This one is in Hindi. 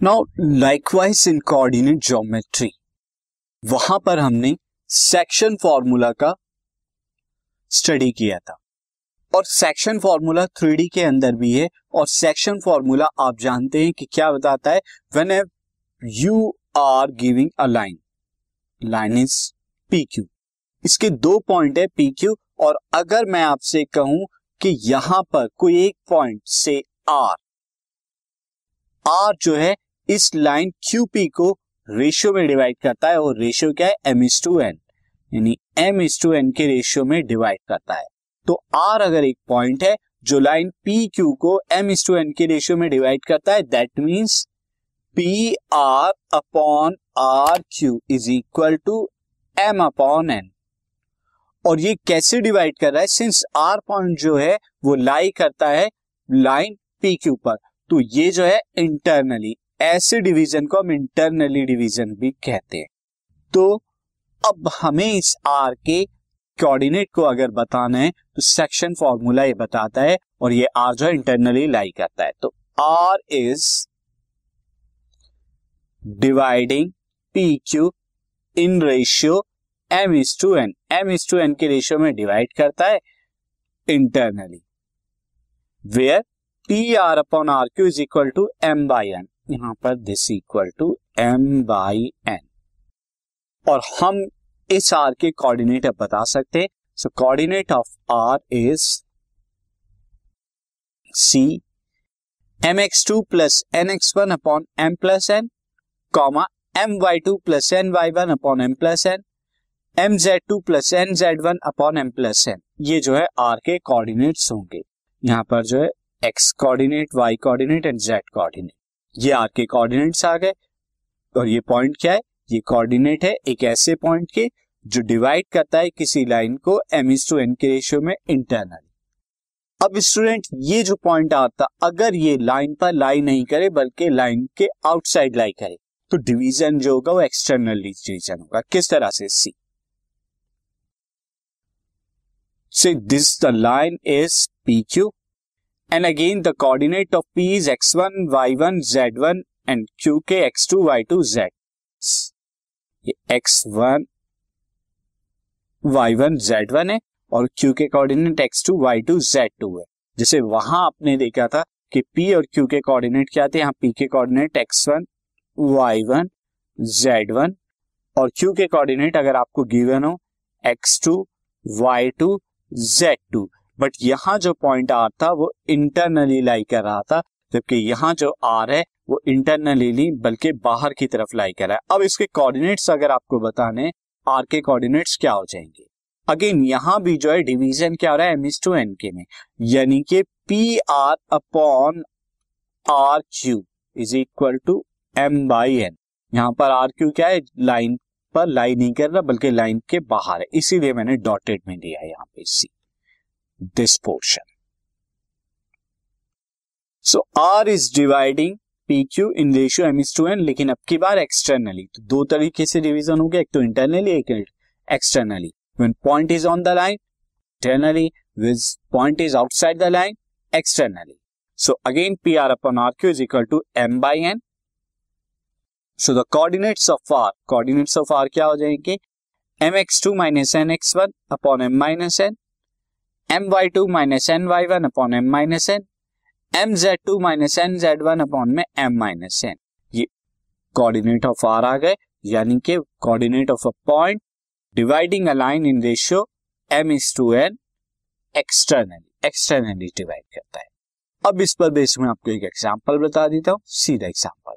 Now likewise in coordinate geometry वहाँ पर हमने सेक्शन फॉर्मूला का स्टडी किया था। और सेक्शन फॉर्मूला थ्री के अंदर भी है और सेक्शन फॉर्मूला आप जानते हैं कि क्या बताता है? Whenever you are giving a line line is P Q इसके दो पॉइंट है पी क्यू और अगर मैं आपसे कहूँ कि यहाँ पर कोई एक पॉइंट से आर आर जो है इस लाइन क्यू पी को रेशियो में डिवाइड करता है और रेशियो क्या है? एम इज़ टू एन यानी एम इज़ टू एन के रेशियो में डिवाइड करता है। तो आर अगर एक पॉइंट है, जो लाइन पी क्यू को एम इज़ टू एन के रेशियो में डिवाइड करता है that means P R upon R Q is equal to M upon N और ये कैसे डिवाइड कर रहा है? सिंस आर पॉइंट जो है, वो लाई करता है लाइन पी क्यू पर तो ये जो है इंटरनली ऐसे डिवीज़न को हम इंटरनली डिवीज़न भी कहते हैं। तो अब हमें इस आर के कोऑर्डिनेट को अगर बताना है तो सेक्शन फॉर्मूला ये बताता है और ये आर जो इंटरनली लाई करता है। तो R is dividing P Q in ratio M is to N M is to N के रेशियो में डिवाइड करता है internally where P R upon R Q is equal to M by N यहाँ पर this equal to M by N और हम इस आर के कोऑर्डिनेट अब बता सकते so coordinate of R is C M X two plus N X one upon M plus N comma M Y two plus N Y one upon M plus N M Z two plus N Z one upon M plus N ये जो है आर के कोऑर्डिनेट्स होंगे। यहाँ पर जो है X coordinate Y coordinate and Z coordinate ये आर के कोऑर्डिनेट्स आ गए। और ये पॉइंट क्या है? ये कोऑर्डिनेट है एक ऐसे पॉइंट के जो डिवाइड करता है किसी लाइन को एम इज़ टू एन के रेशियो में इंटरनली अब स्टूडेंट ये जो पॉइंट आता अगर ये लाइन पर लाई नहीं करे, बल्कि लाइन के आउटसाइड लाई करे तो डिवीज़न जो होगा वो एक्सटर्नल डिवीज़न होगा। किस तरह से? सी से this the line is P Q and again the coordinate of P is X one Y one Z one and Q के X two Y two Z X one Y one Z one है, और क्यू के coordinate X two Y two Z two है। जैसे वहाँ आपने देखा था कि पी और क्यू के कोऑर्डिनेट क्या थे, यहाँ पी के coordinate X one Y one Z one और क्यू के कोऑर्डिनेट अगर आपको गिवन हो X two Y two Z two but यहाँ जो पॉइंट आर था, वो इंटरनली लाई कर रहा था, जबकि यहाँ जो आर है, वो इंटरनली नहीं, बल्कि बाहर की तरफ़ लाई कर रहा है। अब इसके कोऑर्डिनेट्स अगर आपको बताने आर के कोऑर्डिनेट्स क्या हो जाएँगे? अगेन यहाँ भी जो है डिवीज़न क्या हो रहा है एम टू एन के में। यानी कि P R upon R Q is equal to M by N यहाँ पर आर क्यू क्या है लाइन पर लाई नहीं कर रहा, बल्कि लाइन के बाहर है। इसीलिए मैंने डॉटेड में दिया है यहाँ पे see this portion so R is dividing P Q in ratio M is to N लेकिन अब की बार एक्सटर्नली तो दो तरीके से डिविजन हो गया, एक तो इंटरनली एक externally when point is on the line internally which point is outside the line externally so again P R upon R Q is equal to M by N so the coordinates of R coordinates of R क्या हो जाएँगे? M X two minus N X one upon M minus N Y two minus N Y one upon M minus N M Z two minus N Z one upon में एम माइनस एन ये कोऑर्डिनेट ऑफ़ आर आ गए, यानी कि coordinate of a point dividing a line in ratio M is to N externally externally divide करता है। अब इस पर बेस में आपको एक एग्जांपल बता देता हूँ, सीधा example